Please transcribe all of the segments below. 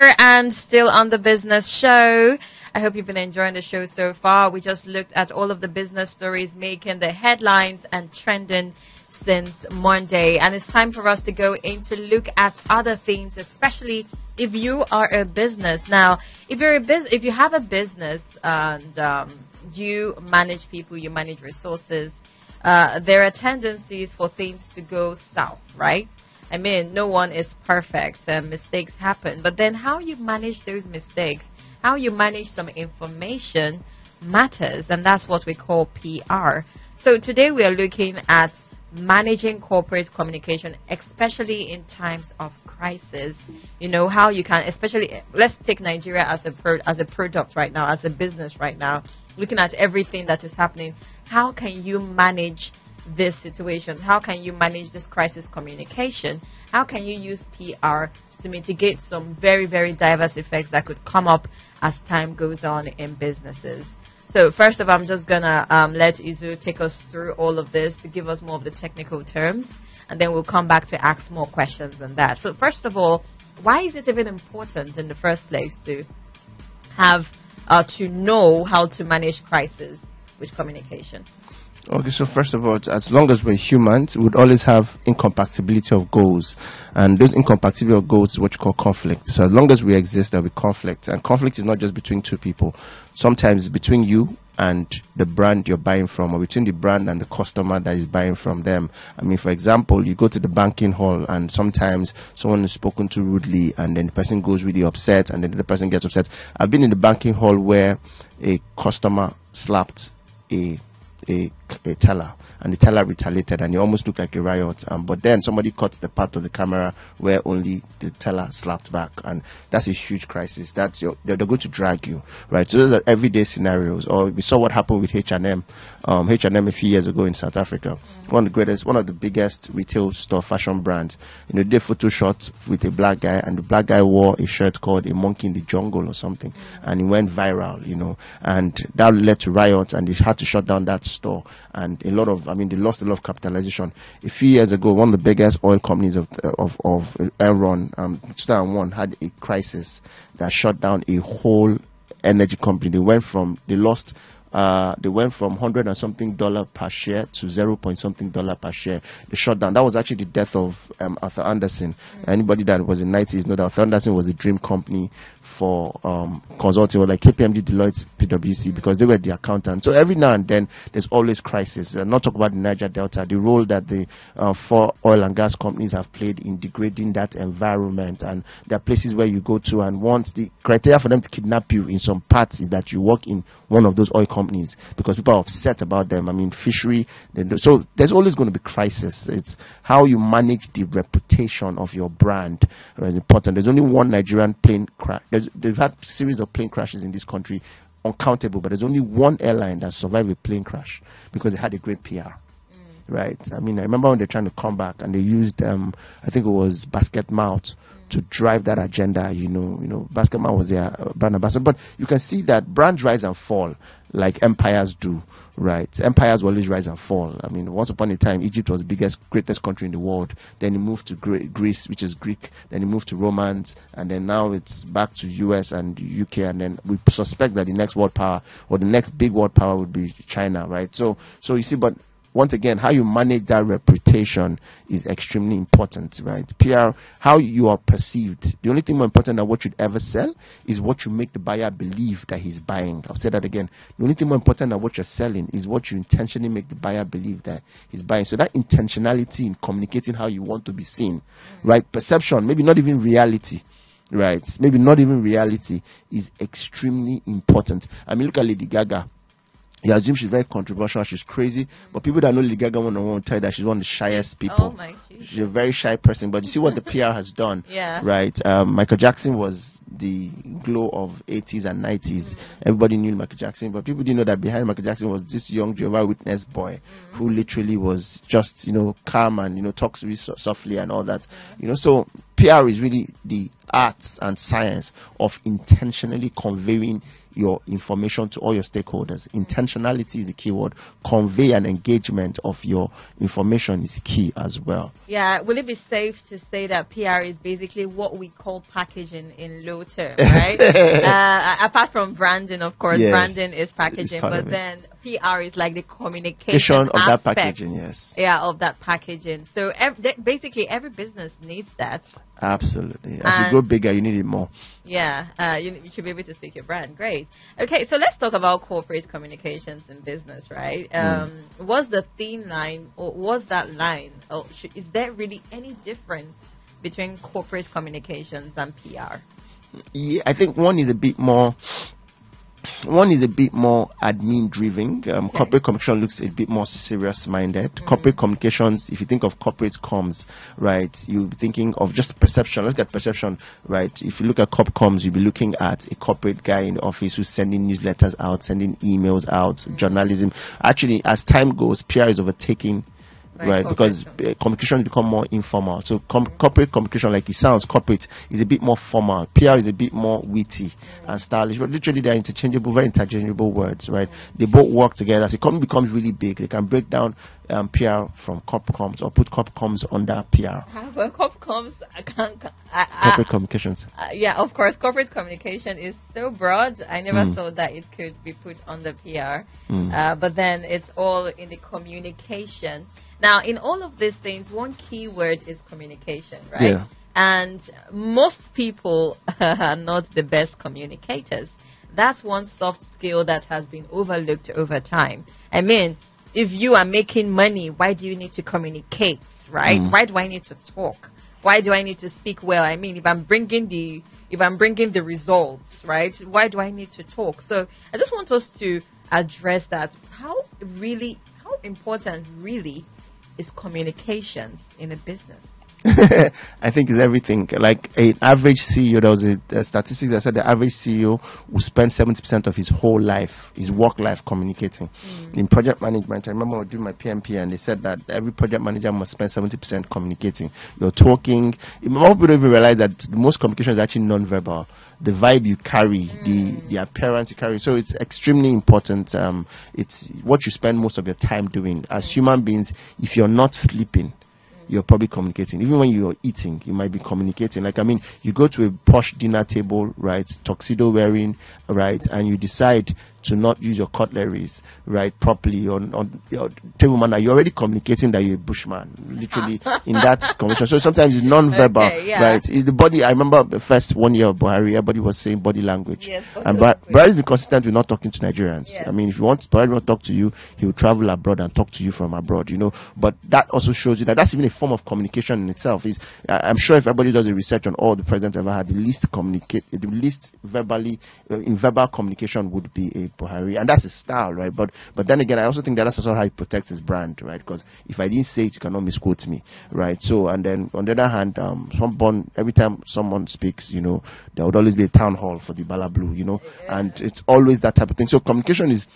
and still on the business show. I hope you've been enjoying the show so far. We just looked at all of the business stories making the headlines and trending since Monday. And it's time for us to go in to look at other things, especially if you are a business. Now, if you're a business, if you have a business and um, you manage people, you manage resources, uh, there are tendencies for things to go south, right? I mean, no one is perfect and mistakes happen. But then how you manage those mistakes, how you manage some information matters. And that's what we call PR. So today we are looking at managing corporate communication, especially in times of crisis. You know, how you can, especially, let's take Nigeria as a, pro, as a product right now, as a business right now, looking at everything that is happening. How can you manage this situation? How can you manage this crisis communication? How can you use PR to mitigate some very, very diverse effects that could come up as time goes on in businesses? So, first of all, I'm just gonna um, let Izu take us through all of this to give us more of the technical terms, and then we'll come back to ask more questions than that. So, first of all, why is it even important in the first place to have uh, to know how to manage crisis with communication? Okay, so first of all, as long as we're humans, we would always have incompatibility of goals. And those incompatibility of goals is what you call conflict. So as long as we exist, there'll be conflict. And conflict is not just between two people. Sometimes between you and the brand you're buying from, or between the brand and the customer that is buying from them. I mean, for example, you go to the banking hall and sometimes someone is spoken to rudely and then the person goes really upset and then the person gets upset. I've been in the banking hall where a customer slapped a a, a teller and the teller retaliated and it almost looked like a riot. Um, but then somebody cut the part of the camera where only the teller slapped back, and that's a huge crisis. That's your they're, they're going to drag you, right? So those are everyday scenarios. Or we saw what happened with H and M, um, H and M a few years ago in South Africa. Mm. One of the greatest, one of the biggest retail store fashion brands. You know, they did photo shot with a black guy, and the black guy wore a shirt called "A Monkey in the Jungle" or something, mm. and it went viral. You know, and that led to riots, and they had to shut down that store. And a lot of, I mean, they lost a lot of capitalization. A few years ago, one of the biggest oil companies of of of Enron, um, 2001, had a crisis that shut down a whole energy company. They went from they lost uh, they went from hundred and something dollar per share to zero point something dollar per share. The shutdown that was actually the death of um, Arthur Andersen. Mm-hmm. Anybody that was in nineties know that Arthur Andersen was a dream company for um, consulting, like KPMG, Deloitte, PwC, because they were the accountant. So every now and then, there's always crisis. Uh, not talk about the Niger Delta, the role that the uh, four oil and gas companies have played in degrading that environment. And there are places where you go to, and once the criteria for them to kidnap you in some parts is that you work in one of those oil companies because people are upset about them. I mean, fishery. So there's always going to be crisis. It's how you manage the reputation of your brand is important. There's only one Nigerian plane crash they've had series of plane crashes in this country, uncountable. But there's only one airline that survived a plane crash because they had a great PR. Mm. Right. I mean, I remember when they're trying to come back and they used, um, I think it was Basketmouth to drive that agenda. You know, you know, Basketmouth was their brand ambassador, but you can see that brands rise and fall like empires do, right? Empires will always rise and fall. I mean, once upon a time, Egypt was the biggest, greatest country in the world. Then it moved to Greece, which is Greek. Then it moved to Romans, and then now it's back to US and UK. And then we suspect that the next world power or the next big world power would be China, right? So, so you see, but once again, how you manage that reputation is extremely important, right? PR, how you are perceived. The only thing more important than what you'd ever sell is what you make the buyer believe that he's buying. I'll say that again. The only thing more important than what you're selling is what you intentionally make the buyer believe that he's buying. So that intentionality in communicating how you want to be seen, right? Perception, maybe not even reality right? Maybe not even reality is extremely important. I mean, look at Lady Gaga you assume she's very controversial, she's crazy, but people that know Lady Gaga one on one tell you that she's one of the shyest people. Oh my she's a very shy person, but you see what the PR has done, yeah. right? Um, Michael Jackson was the glow of 80s and 90s. Mm. Everybody knew Michael Jackson, but people didn't know that behind Michael Jackson was this young Jehovah Witness boy mm. who literally was just, you know, calm and, you know, talks really so- softly and all that. You know, so PR is really the arts and science of intentionally conveying your information to all your stakeholders. Intentionality is the key word. Convey an engagement of your information is key as well. Yeah, will it be safe to say that PR is basically what we call packaging in low term, right? uh, apart from branding, of course, Yes, branding is packaging, but then PR is like the communication of that aspect. packaging, yes. Yeah, of that packaging. So basically, every business needs that. Absolutely. As you And- grow bigger, you need it more. Yeah, uh, you, you should be able to speak your brand. Great. Okay, so let's talk about corporate communications in business, right? Um, what's the thin line, or what's that line? Or should, is there really any difference between corporate communications and PR? Yeah, I think one is a bit more. One is a bit more admin driven. Um. Corporate communication looks a bit more serious minded. Corporate communications, if you think of corporate comms, right, you'll be thinking of just perception. Let's get perception, right? If you look at corp comms, you'll be looking at a corporate guy in the office who's sending newsletters out, sending emails out, journalism. Actually, as time goes, PR is overtaking Right, right? Because uh, communication become more informal. So com- corporate communication, like it sounds corporate, is a bit more formal. PR is a bit more witty and stylish. But literally, they're interchangeable, very interchangeable words, right? They both work together. As a company becomes really big, they can break down um, PR from corp comms or put corp comms under PR. Well, corp comms, I can't. I, I, Corporate communications. Uh, yeah, of course, corporate communication is so broad. I never thought that it could be put under PR. Uh, but then it's all in the communication. Now, in all of these things, one key word is communication, right? Yeah. And most people are not the best communicators. That's one soft skill that has been overlooked over time. I mean, if you are making money, why do you need to communicate, right? Mm. Why do I need to talk? Why do I need to speak well? I mean, if I'm bringing the if I'm bringing the results, right? Why do I need to talk? So I just want us to address that. How really, how important really is communications in a business? I think it's everything. Like an average CEO, there was a, a statistic that said the average CEO will spend 70% of his whole life, his work life, communicating. In project management, I remember I was doing my PMP and they said that every project manager must spend 70% communicating. You're talking. Most people don't even realize that the most communication is actually non-verbal. The vibe you carry, the, the appearance you carry. So it's extremely important. Um, it's what you spend most of your time doing. As human beings, if you're not sleeping, you're probably communicating. Even when you're eating, you might be communicating. Like, I mean, you go to a posh dinner table, right? Tuxedo wearing, right? And you decide to not use your cutleries, right? Properly on, on your table manner. You're already communicating that you're a bushman, literally in that conversation. So sometimes it's non-verbal, Okay, yeah. right? It's the body. I remember the first one year of Buhari, everybody was saying body language. Yes, body and Buhari. Buhari's consistent with not talking to Nigerians. Yes. I mean, if you want Buhari to talk to you, he will travel abroad and talk to you from abroad, you know. But that also shows you that that's even a form of communication in itself. Is I'm sure if everybody does a research on all the presidents ever had, the least communicate, the least verbally uh, in verbal communication would be a Buhari, and that's his style, right? But but then again, I also think that that's also how he protects his brand, right? Because if I didn't say it, you cannot misquote me, right? So and then on the other hand, um, someone every time someone speaks, you know, there would always be a town hall for the Bala Blue, you know, and it's always that type of thing. So communication is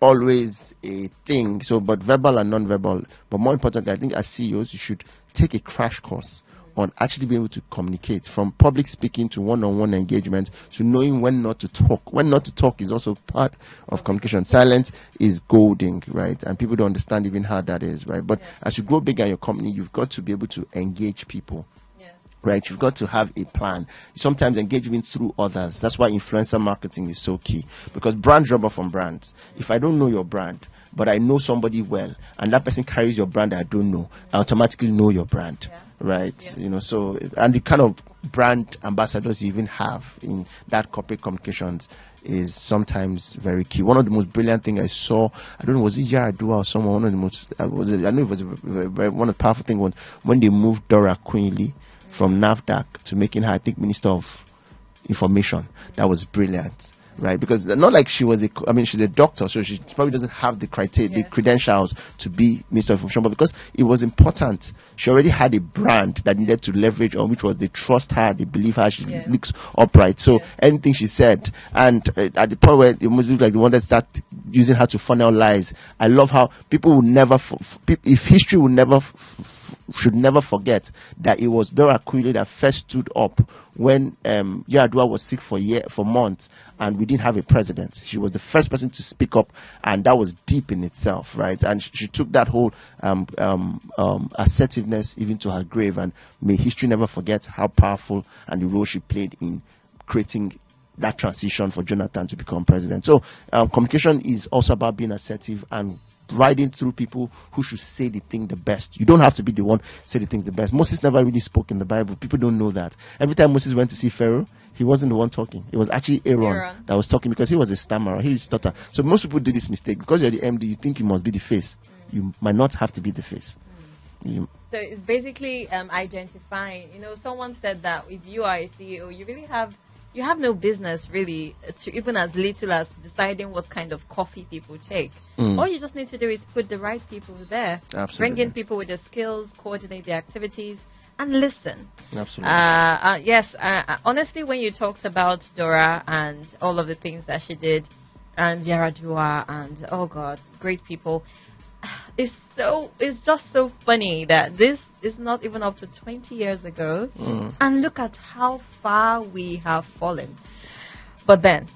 always a thing. So, but verbal and non-verbal. But more importantly, I think as CEOs, you should take a crash course on actually being able to communicate from public speaking to one-on-one engagement to knowing when not to talk. When not to talk is also part of communication. Silence is golding, right? And people don't understand even how that is, right? But as you grow bigger in your company, you've got to be able to engage people right? You've got to have a plan. Sometimes engage even through others. That's why influencer marketing is so key because brands rubber from brands. If I don't know your brand, but I know somebody well, and that person carries your brand I don't know, I automatically know your brand, Yeah. Right? You know, so and the kind of brand ambassadors you even have in that corporate communications is sometimes very key. One of the most brilliant thing I saw, I don't know, was it Yar'Adua or someone? One of the most, uh, was it, I know it was a, very, very, one of the powerful thing was when they moved Dora Akunyili from NAFDAC to making her, I think, Minister of Information. That was brilliant. Right, because not like she was a, I mean, she's a doctor, so she probably doesn't have the criteria, the credentials to be Minister of Information. But because it was important, she already had a brand that needed to leverage on, which was they trust her, they believe her, she looks upright. So anything she said, and uh, at the point where it almost looked like the one that start using her to funnel lies. I love how people will never, f- f- if history will never, f- should never forget that it was Dora Akunyili that first stood up when um, Yar'Adua was sick for year for months and we didn't have a president. She was the first person to speak up, and that was deep in itself, right? And she, she took that whole um, um, um, assertiveness even to her grave, and may history never forget how powerful and the role she played in creating that transition for Jonathan to become president. So um, communication is also about being assertive and riding through people who should say the thing the best. You don't have to be the one say the things the best. Moses never really spoke in the Bible. People don't know that. Every time Moses went to see Pharaoh, he wasn't the one talking. It was actually Aaron, Aaron. that was talking because he was a stammerer. He stutter. So most people do this mistake because you're the MD. You think you must be the face. You might not have to be the face. You, So it's basically um, identifying. You know, someone said that if you are a CEO, you really have you have no business really to even as little as deciding what kind of coffee people take. All you just need to do is put the right people there, bring in people with the skills, coordinate the activities, and listen. absolutely. Uh, uh, yes, uh, uh, honestly, when you talked about Dora and all of the things that she did, and Yar'Adua, and oh god, great people, it's so it's just so funny that this is not even up to 20 years ago, and look at how far we have fallen. But then,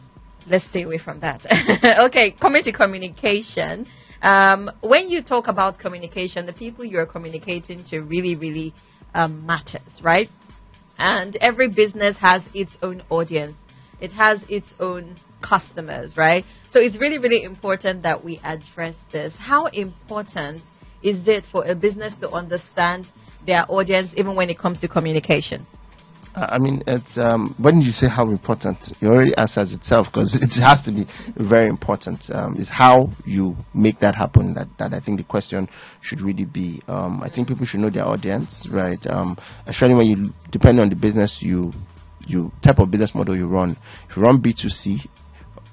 let's stay away from that. okay, coming to communication. Um, when you talk about communication, the people you're communicating to really, really um, matters, right? And every business has its own audience. It has its own customers, right? So it's really, really important that we address this. How important is it for a business to understand their audience, even when it comes to communication? I I mean, it's um, when you say how important, it already answers itself because it has to be very important. Um, is how you make that happen. That, that I think the question should really be. Um, I think people should know their audience, right? Um, especially when you depending on the business you you type of business model you run. If you run B two C,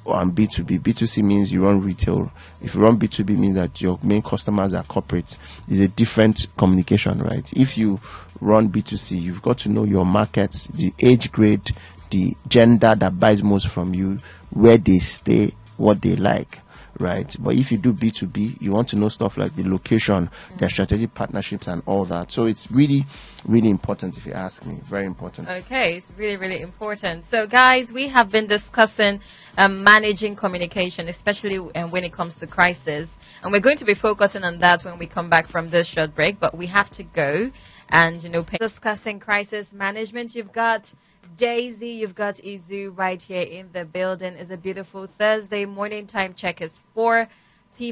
and B2B. B2C means you run retail. If you run B2B means that your main customers are corporates. It's a different communication, right? If you run B2C, you've got to know your markets, the age grade, the gender that buys most from you, where they stay, what they like. Right, but if you do B2B, you want to know stuff like the location, their strategic partnerships, and all that. So it's really, really important if you ask me. Very important. Okay, it's really, really important. So, guys, we have been discussing um, managing communication, especially um, when it comes to crisis. And we're going to be focusing on that when we come back from this short break, but we have to go and, you know, discussing crisis management. You've got Daisy, you've got Izu right here in the building. It's a beautiful Thursday morning. Time check is 40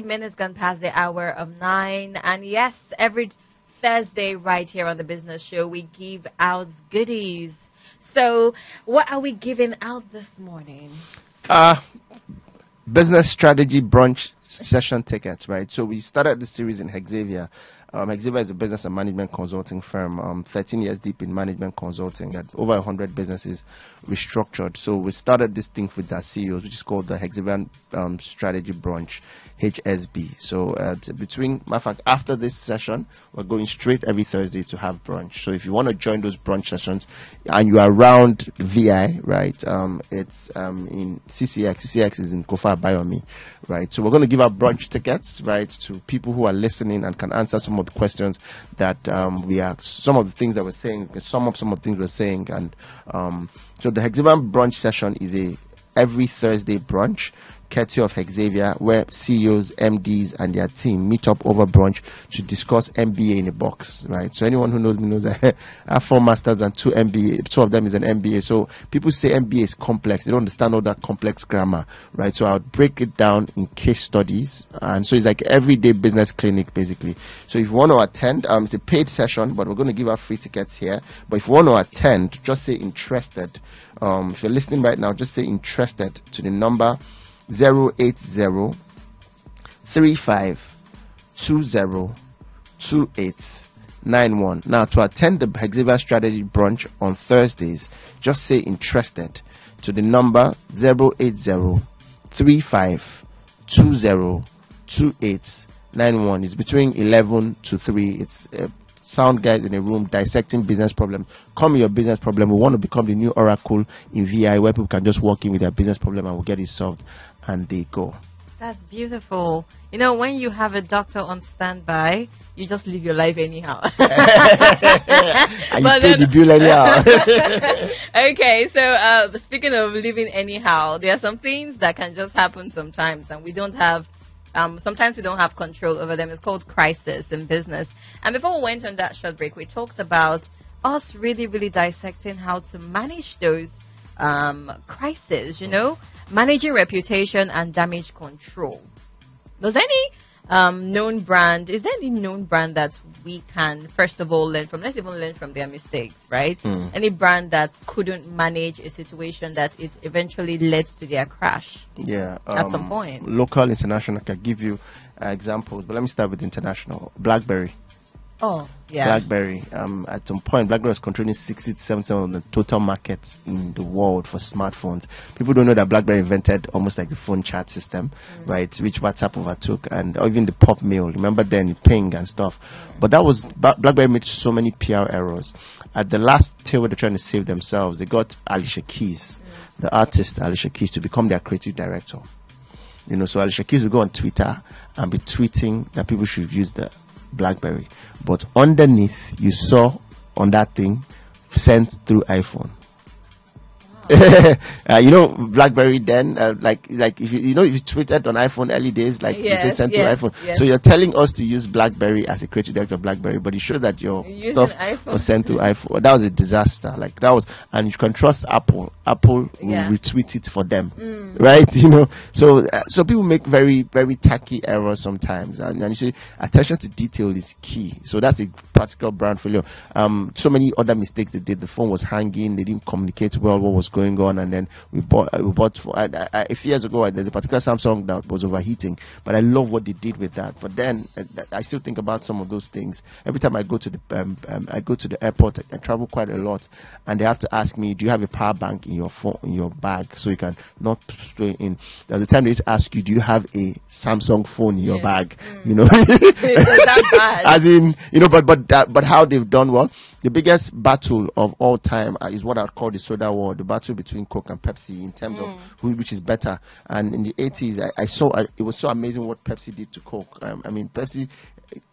minutes gone past the hour of 9. And yes, every Thursday, right here on the Business Show, we give out goodies. So, what are we giving out this morning? uh business strategy brunch session tickets right so we started the series in hexavia um, Hexavia is a business and management consulting firm, um, 13 years deep in management consulting, and over 100 businesses restructured. So we started this thing with our CEOs, which is called the Hexavia um, Strategy Brunch, HSB. So uh, between, matter fact, after this session, we're going straight every Thursday to have brunch. So if you want to join those brunch sessions and you are around VI, right, um, it's um, in CCX. CCX is in Kofo Abayomi, right? So we're going to give out brunch tickets, right, to people who are listening and can answer some of the questions that um, we are, some of the things that we're saying, sum up some of the things we're saying. And um, so the Hexagon brunch session is a every Thursday brunch courtesy of Hexavia, where CEOs, MDs, and their team meet up over brunch to discuss MBA in a box, right? So anyone who knows me knows that I have four masters and two MBA. Two of them is an MBA. So people say MBA is complex. They don't understand all that complex grammar, right? So I would break it down in case studies, and so it's like everyday business clinic basically. So if you want to attend, um, it's a paid session, but we're going to give out free tickets here. But if you want to attend, just say interested. Um, if you're listening right now, just say interested to the number 080 35 20 2891. Now, to attend the Hexavia Strategy Brunch on Thursdays, just say interested to the number 080 35 20 2891. It's between 11 to 3. It's uh, sound guys in a room dissecting business problem. Come your business problem. We want to become the new oracle in VI where people can just walk in with their business problem and we'll get it solved and they go. That's beautiful. You know, when you have a doctor on standby, you just live your life anyhow. and you pay the bill anyhow. okay, so uh, speaking of living anyhow, there are some things that can just happen sometimes, and we don't have. Um, sometimes we don't have control over them. It's called crisis in business. And before we went on that short break, we talked about us really, really dissecting how to manage those um, crises. You know, managing reputation and damage control. Does any um, known brand, is there any known brand that we can, first of all, learn from? Let's even learn from their mistakes, right? Any brand that couldn't manage a situation that it eventually led to their crash. yeah. At some um, point. Local, international, I can give you uh, examples, but let me start with international. BlackBerry. Oh, yeah. BlackBerry. Um, at some point, BlackBerry was controlling 60 to 70 of the total markets in the world for smartphones. People don't know that BlackBerry invented almost like the phone chat system, right? Which WhatsApp overtook, and or even the pop mail. Remember then ping and stuff. But that was BlackBerry made so many PR errors. At the last tail, where they're trying to save themselves, they got Alicia Keys, the artist Alicia Keys, to become their creative director. You know, so Alicia Keys will go on Twitter and be tweeting that people should use the BlackBerry. But underneath, you saw on that thing sent through iPhone. uh, you know, BlackBerry then, uh, like, like if you, you know, if you tweeted on iPhone early days, like you say sent yes, through iPhone. yes. So you're telling us to use BlackBerry as a creative director of BlackBerry, but you show that your using stuff iPhone. was sent through iPhone. That was a disaster. Like that was, and you can trust Apple. Apple will Yeah. retweet it for them, right? You know, so uh, so people make very very tacky errors sometimes, and, and you see attention to detail is key. So that's a practical brand failure. Um, so many other mistakes they did. The phone was hanging. They didn't communicate well what was going on, and then we bought uh, we bought for I, I, I- a few years ago. uh, There's a particular Samsung that was overheating, but I love what they did with that. But then uh, I still think about some of those things every time I go to the um, um, I go to the airport. I, travel quite a lot, and they have to ask me, "Do you have a power bank in your phone in your bag so you can not stay in?" There's a time they just ask you, "Do you have a Samsung phone in your Yeah. bag?" You know. As in, you know, but but that, but how they've done well. The biggest battle of all time uh, is what I call the soda war, the battle between Coke and Pepsi in terms of who, which is better. And in the 80s, I, I saw uh, it was so amazing what Pepsi did to Coke. Um, I mean, Pepsi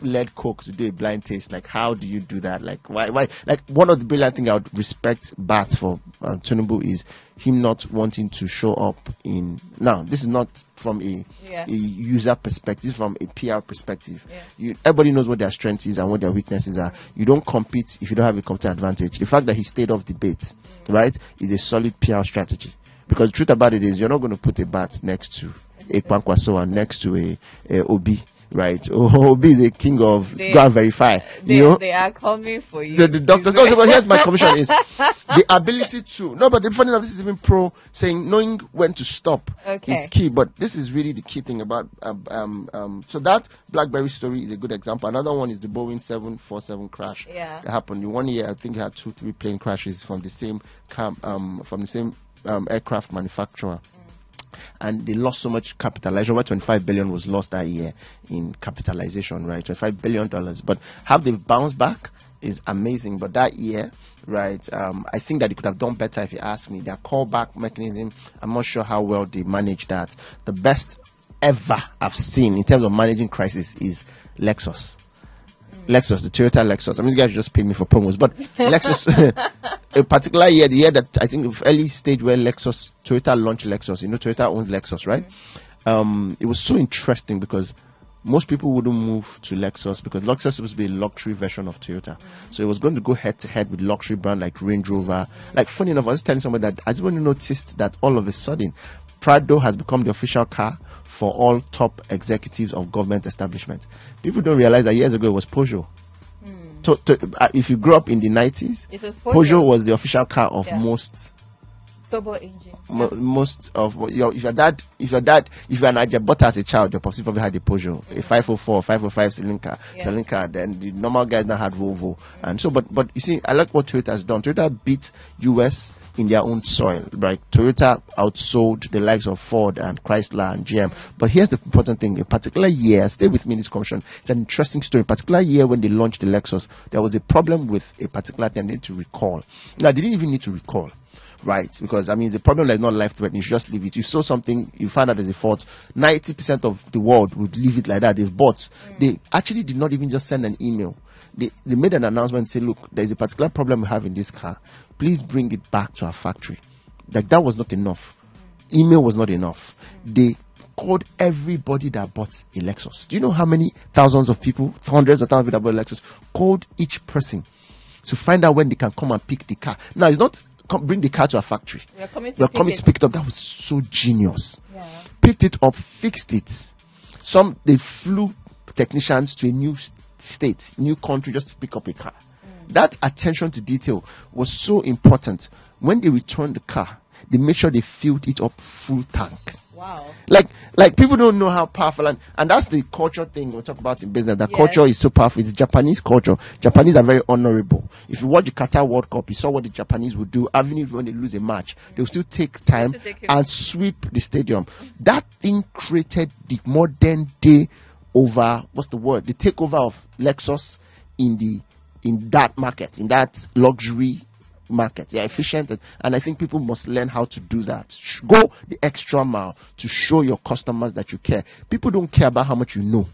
led Coke to do a blind taste. Like, how do you do that? Like, why? Why? Like, one of the brilliant things I would respect BAT for uh, Tinubu is him not wanting to show up in. Now, this is not from a, Yeah. a user perspective, this from a PR perspective. Yeah. You, everybody knows what their strengths is and what their weaknesses are. You don't compete if you don't have a competitive advantage. The fact that he stayed off debates, right, is a solid PR strategy. Because the truth about it is, you're not going to put a BAT next to a Kwankwaso and next to a, a Obi, right? Obi be the king of They- go and verify. They, you know, they are coming for you. the, the doctors. No, but here's my commission is the ability to no, but the funny enough, this is even pro saying knowing when to stop Okay. is key. But this is really the key thing about um, um, um so that BlackBerry story is a good example. Another one is the Boeing seven four seven crash Yeah. that happened in one year. I think you had two three plane crashes from the same camp um from the same um, aircraft manufacturer and they lost so much capitalization. Over 25 billion was lost that year in capitalization, right? 25 billion dollars. But how they've bounced back is amazing. But that year, right, um, I think that they could have done better if you ask me. Their callback mechanism, I'm not sure how well they managed that. The best ever I've seen in terms of managing crisis is Lexus. Lexus, the Toyota Lexus. I mean, you guys just pay me for promos, but Lexus, a particular year, the year that I think of early stage where Lexus, Toyota launched Lexus. You know, Toyota owns Lexus, right? Um, it was so interesting because most people wouldn't move to Lexus because Lexus was supposed to be a luxury version of Toyota. So it was going to go head to head with luxury brand like Range Rover. Like, funny enough, I was telling somebody that I just want to noticed that all of a sudden, Prado has become the official car for all top executives of government establishments. People don't realize that years ago it was Peugeot. To, to, uh, if you grew up in the 90s, It was Peugeot. Peugeot. was the official car of Yeah. most Turbo engine. mo- most of your if your dad if your dad if you're an Ajabota as a child, your popsy probably had a Peugeot, a 504, 505 cylinder car, Yeah. cylinder. Then the normal guys now had Volvo, and so but but you see, I like what Toyota has done. Toyota beat US in their own soil, right? Toyota outsold the likes of Ford and Chrysler and GM. But here's the important thing: a particular year, stay with me in this conversation. It's an interesting story. A particular year when they launched the Lexus, there was a problem with a particular thing they need to recall. Now they didn't even need to recall. right? Because I mean, the problem is not life threatening. You just leave it. You saw something, you find out there's a fault. Ninety percent of the world would leave it like that. They've bought. Mm. They actually did not even just send an email. They, they made an announcement say, look, there's a particular problem we have in this car. Please bring it back to our factory. Like that was not enough. Email was not enough. They called everybody that bought a Lexus. Do you know how many thousands of people, hundreds of thousands of people that bought a Lexus, called each person to find out when they can come and pick the car. Now it's not come, bring the car to a factory. We're coming to We're pick coming it. to pick it up. That was so genius. Yeah. Picked it up, fixed it. Some they flew technicians to a new state, new country just to pick up a car. That attention to detail was so important. When they returned the car, they made sure they filled it up full tank Wow. like like people don't know how powerful and, and that's the culture thing we talk about in business. The Yes. culture is so powerful. It's Japanese culture. Japanese are very honorable. If you watch the Qatar World Cup, you saw what the Japanese would do. Even if when they lose a match, they'll still take time take and sweep the stadium. That thing created the modern day over what's the word? The takeover of Lexus in the in that market, in that luxury market. They're efficient, and, and I think people must learn how to do that. Go the extra mile to show your customers that you care. People don't care about how much you know,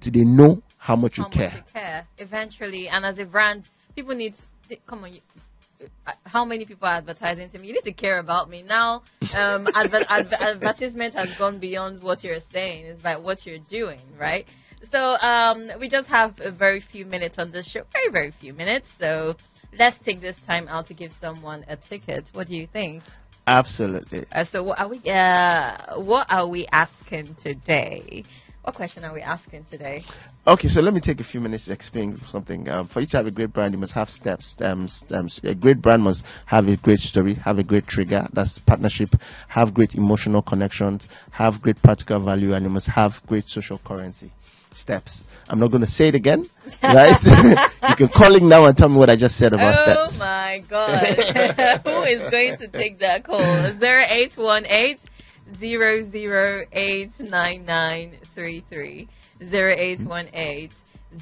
till they know how much you how care. much you care eventually and as a brand people need to, come on you, uh, how many people are advertising to me you need to care about me now um adver- adver- advertisement has gone beyond what you're saying it's about what you're doing right so um we just have a very few minutes on this show. Very very few minutes. So let's take this time out to give someone a ticket. What do you think? Absolutely. uh, so what are we uh what are we asking today? What question are we asking today? Okay, so let me take a few minutes to explain something. Um, for you to have a great brand, you must have steps. Um, s- um, s- a great brand must have a great story, have a great trigger, that's partnership, have great emotional connections, have great practical value, and you must have great social currency. Steps. I'm not going to say it again, right? you can call in now and tell me what I just said about oh steps. Oh my god. Who is going to take that call? 0818 008 9933. 0818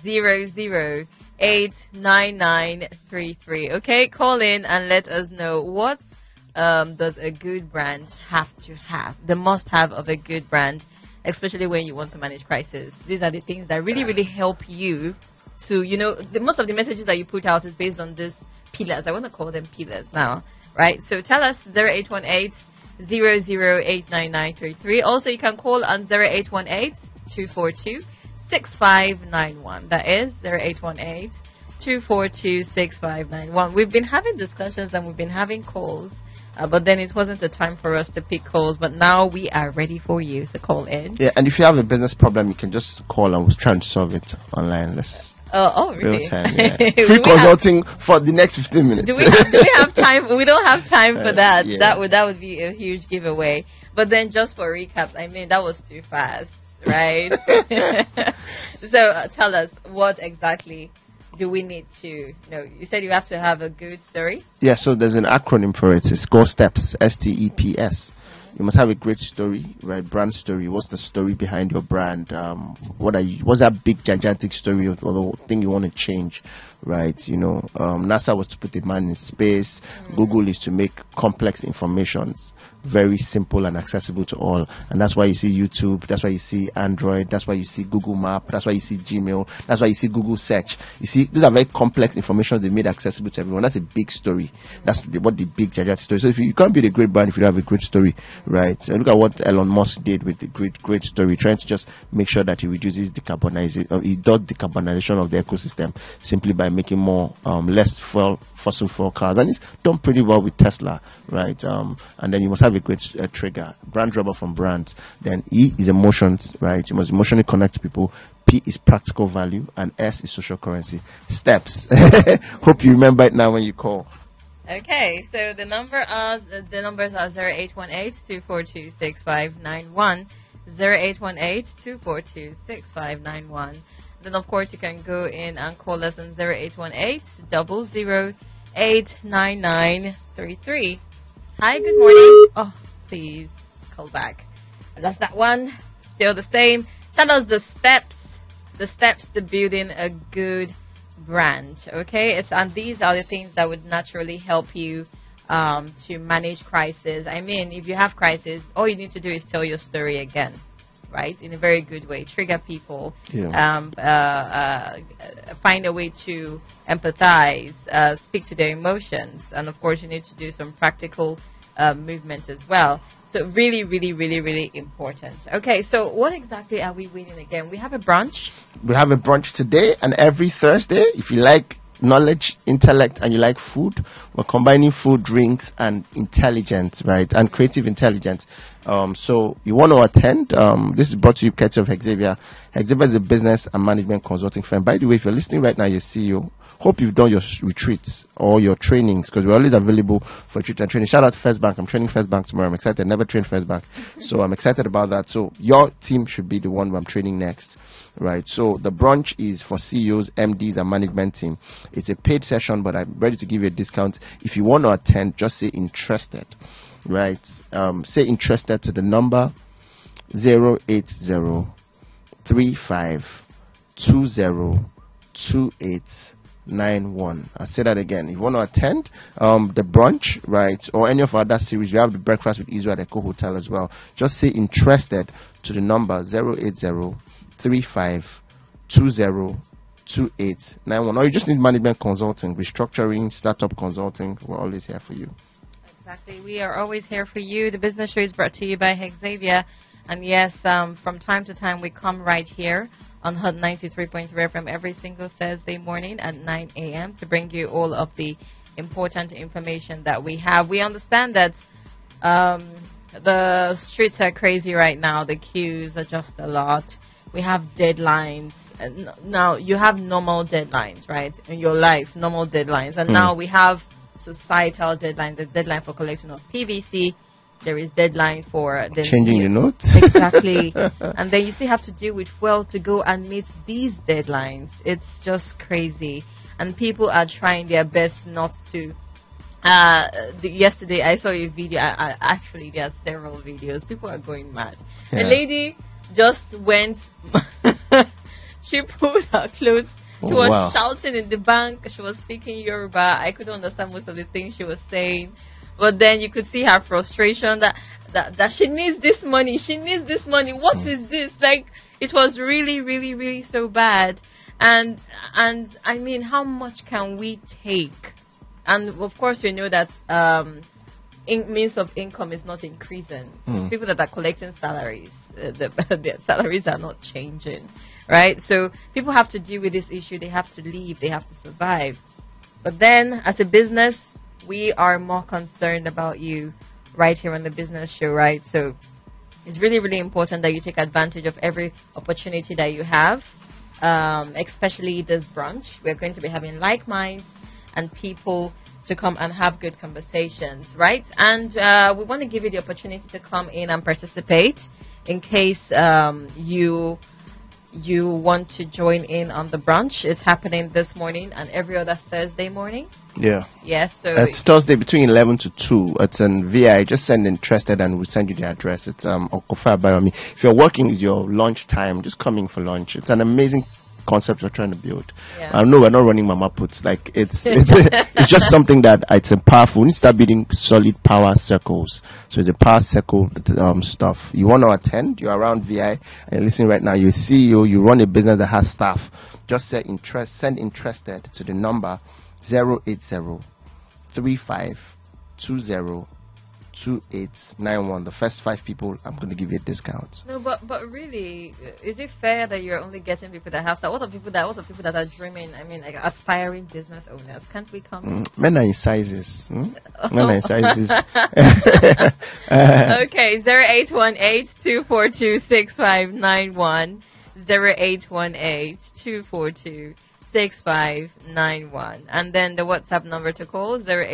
008 9933. Okay, call in and let us know what um, does a good brand have to have? The must have of a good brand, especially when you want to manage crisis. These are the things that really, really help you to, you know, the most of the messages that you put out is based on these pillars. I want to call them pillars now, right? So tell us 0818 00899933. Also, you can call on 0818 242 6591. That is 0818 242 6591. We've been having discussions and we've been having calls. Uh, but then it wasn't the time for us to pick calls. But now we are ready for you to call in. Yeah, and if you have a business problem, you can just call and we'll try and solve it online. Let's Oh, oh, really? real time. Yeah. Free we have- consulting for the next 15 minutes. do we have, do we have time? We don't have time for Uh, that. yeah. That would that would be a huge giveaway. But then, just for recaps, I mean that was too fast, right? so uh, tell us what exactly do we need to know? You said you have to have a good story. Yeah, so there's an acronym for it. It's Go Steps, S T E P S. You must have a great story, right? Brand story. What's the story behind your brand? Um, what are you? What's that big gigantic story or the thing you want to change, right? You know, um, NASA was to put a man in space. Google is to make complex informations very simple and accessible to all, and that's why you see YouTube. That's why you see Android. That's why you see Google Map. That's why you see Gmail. That's why you see Google Search. You see, these are very complex information they made accessible to everyone. That's a big story. That's the, what the big gigantic story. So if you, you can't build a great brand if you don't have a great story, right? So look at what Elon Musk did with the great great story, trying to just make sure that he reduces decarbonization. Uh, he does decarbonization of the ecosystem simply by making more um, less fuel, fossil fuel cars, and he's done pretty well with Tesla, right? Um, and then you must have a great uh, trigger, brand rubber from brands. Then E is emotions, right? You must emotionally connect people. P is practical value, and S is social currency. Steps. Hope you remember it now when you call. Okay, so the number are the numbers are 0818-242-6591, 0818-242-6591. Then of course you can go in and call us on 0818-0089933. Hi, good morning. Oh, please call back. That's that one. Still the same. Tell us the steps, the steps to building a good brand. Okay, it's and these are the things that would naturally help you um, to manage crisis. I mean, if you have crisis, all you need to do is tell your story again, right? In a very good way, trigger people, Yeah. um, uh, uh, find a way to empathize, uh, speak to their emotions, and of course, you need to do some practical uh, movement as well. So, really, really, really, really important. Okay, so what exactly are we winning again? We have a brunch. We have a brunch today and every Thursday. If you like knowledge, intellect, and you like food, we're combining food, drinks, and intelligence, right? And creative intelligence. Um, so you want to attend? Um, this is brought to you courtesy of Hexavia. Hexavia is a business and management consulting firm. By the way, if you're listening right now, you're CEO. Hope you've done your retreats or your trainings because we're always available for retreat and training. Shout out to First Bank. I'm training First Bank tomorrow. I'm excited. Never trained First Bank. So I'm excited about that. So your team should be the one I'm training next. Right. So the brunch is for CEOs, MDs, and management team. It's a paid session, but I'm ready to give you a discount. If you want to attend, just say interested. Right. Um, say interested to the number 080 35 20 2891. I'll say that again. If you want to attend um, the brunch, right, or any of our other series, we have the breakfast with Israel at Eko Hotel as well. Just say interested to the number 080 35 20 2891. Or you just need management consulting, restructuring, startup consulting. We're always here for you. Exactly. We are always here for you. The business show is brought to you by Hexavia. And yes, um, from time to time, we come right here on Hot 93.3 FM every single Thursday morning at 9 a.m. to bring you all of the important information that we have. We understand that um, the streets are crazy right now. The queues are just a lot. We have deadlines. And now you have normal deadlines, right? In your life, normal deadlines. And now we have societal deadlines. The deadline for collection of PVC. There is deadline for the Changing your notes. exactly. and then you still have to deal with fuel to go and meet these deadlines. It's just crazy. And people are trying their best not to. Uh, the, yesterday I saw a video. I, I, actually, there are several videos. People are going mad. A lady just went. she pulled her clothes. She Oh, was wow. shouting in the bank. She was speaking Yoruba. I couldn't understand most of the things she was saying. But then you could see her frustration that, that, that she needs this money. She needs this money. What Hmm. is this? Like, it was really, really, really so bad. And, and I mean, how much can we take? And of course, we know that, um, in, means of income is not increasing. It's People that are collecting salaries, uh, the, their salaries are not changing, right? So people have to deal with this issue. They have to live. They have to survive. But then, as a business, we are more concerned about you right here on the business show, right? So it's really, really important that you take advantage of every opportunity that you have, um, especially this brunch. We're going to be having like minds and people to come and have good conversations, right? And uh, we want to give you the opportunity to come in and participate in case um, you you want to join in on the brunch. It's happening this morning and every other Thursday morning. Yeah. Yes, so It's Thursday between 11 to 2. It's in VI. Just send interested and we'll send you the address. It's um, Kofo Abayomi. If you're working, it's your lunch time. Just coming for lunch. It's an amazing concept we're trying to build. Yeah. I know we're not running mama puts. Like, it's, it's, it's just something that it's a powerful. We need to start building solid power circles. So it's a power circle um, stuff. You want to attend, you're around VI and you're listening right now. You're CEO, you run a business that has staff. Just say interest, send interested to the number 080 35 20 2891. The first five people, I'm going to give you a discount. No, but but really, is it fair that you're only getting people that have? So what are people that? What are people that are dreaming? I mean, like aspiring business owners. Can't we come? Mm, Men are in sizes. hmm? Men are in sizes. okay, zero eight one eight two four two six five nine one, zero eight one eight two four two six five nine one, and then the WhatsApp number to call zero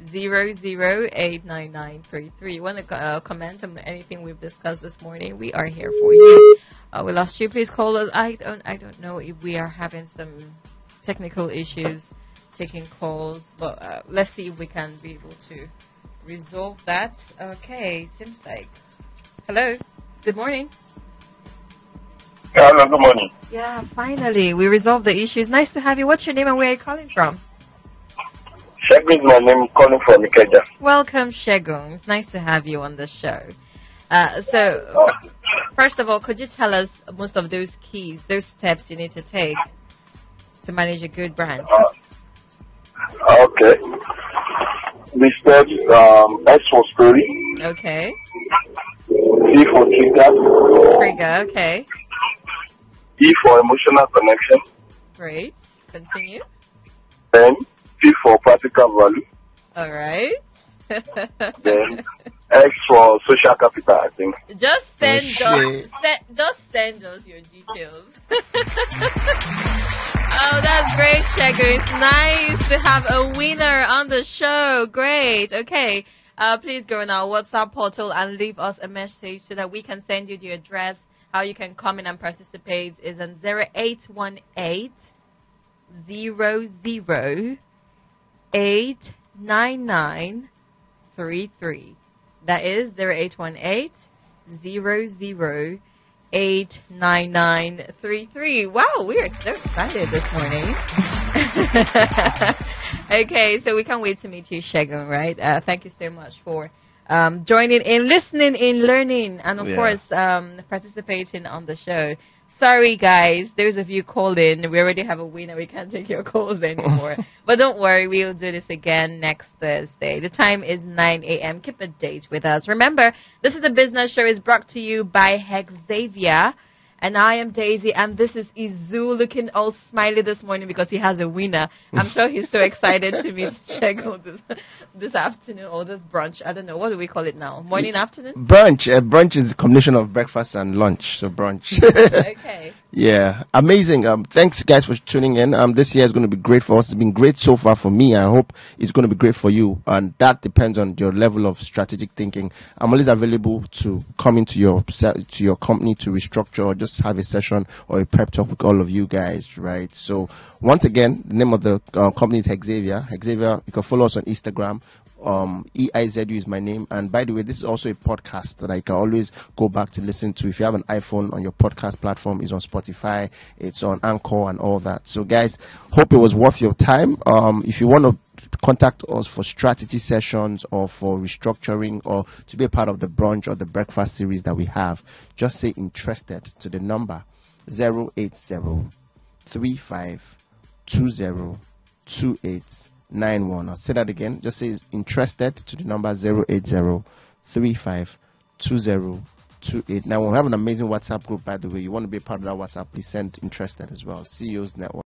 eight one eight. Zero zero eight nine nine three three. Want to uh, comment on anything we've discussed this morning? We are here for you. Uh, we lost you. Please call us. I don't. I don't know if we are having some technical issues taking calls, but uh, let's see if we can be able to resolve that. Okay, seems like. Hello. Good morning. Hello, good morning. Yeah, finally we resolved the issues. Nice to have you. What's your name and where are you calling from? Shegun is my name, calling from Ikeja. Welcome, Shegun. It's nice to have you on the show. Uh, so, first of all, could you tell us most of those keys, those steps you need to take to manage a good brand? Okay. The steps, um, S for story, Okay. T for trigger, Trigger. Okay. E for emotional connection, Great. Continue. then P for practical value, All right. then X for social capital, I think. Just send Oh, us, shit. send, just send us your details. oh, that's great, Shego. It's nice to have a winner on the show. Great. Okay. Uh, please go on our WhatsApp portal and leave us a message so that we can send you the address. How you can come in and participate is on 0818 00 89933. That is 0818 00 89933. Wow, we are so excited this morning. okay, so we can't wait to meet you, Shegun, right? Uh, thank you so much for um, joining in, listening in, learning, and of Yeah. course, um, participating on the show. Sorry, guys, those of you called in, we already have a winner. We can't take your calls anymore. but don't worry, we'll do this again next Thursday. The time is 9 a.m. Keep a date with us. Remember, this is the business show is brought to you by Hexavia. And I am Daisy, and this is Izu looking all smiley this morning because he has a winner. I'm sure he's so excited to meet Chego this this afternoon or this brunch. I don't know what do we call it now? Morning, afternoon. Brunch. Uh, brunch is a combination of breakfast and lunch. So brunch. Okay. Yeah, amazing. Um, thanks guys for tuning in. Um, this year is going to be great for us. It's been great so far for me. I hope it's going to be great for you. And that depends on your level of strategic thinking. I'm always available to come into your to your company to restructure or just have a session or a prep talk with all of you guys, right? So once again, the name of the uh, company is Hexavia. Hexavia. You can follow us on Instagram um eizu is my name. And by the way this is also a podcast that i can always go back to listen to. If you have an iphone on your podcast platform is on spotify it's on anchor and all that. So guys hope it was worth your time. Um if you want to contact us for strategy sessions or for restructuring or to be a part of the brunch or the breakfast series that we have just say interested to the number 080 35 20 2891. I'll say that again. Just say interested to the number 080 35 20 2891. We have an amazing WhatsApp group, by the way. You want to be a part of that WhatsApp, please send interested as well. CEOs Network.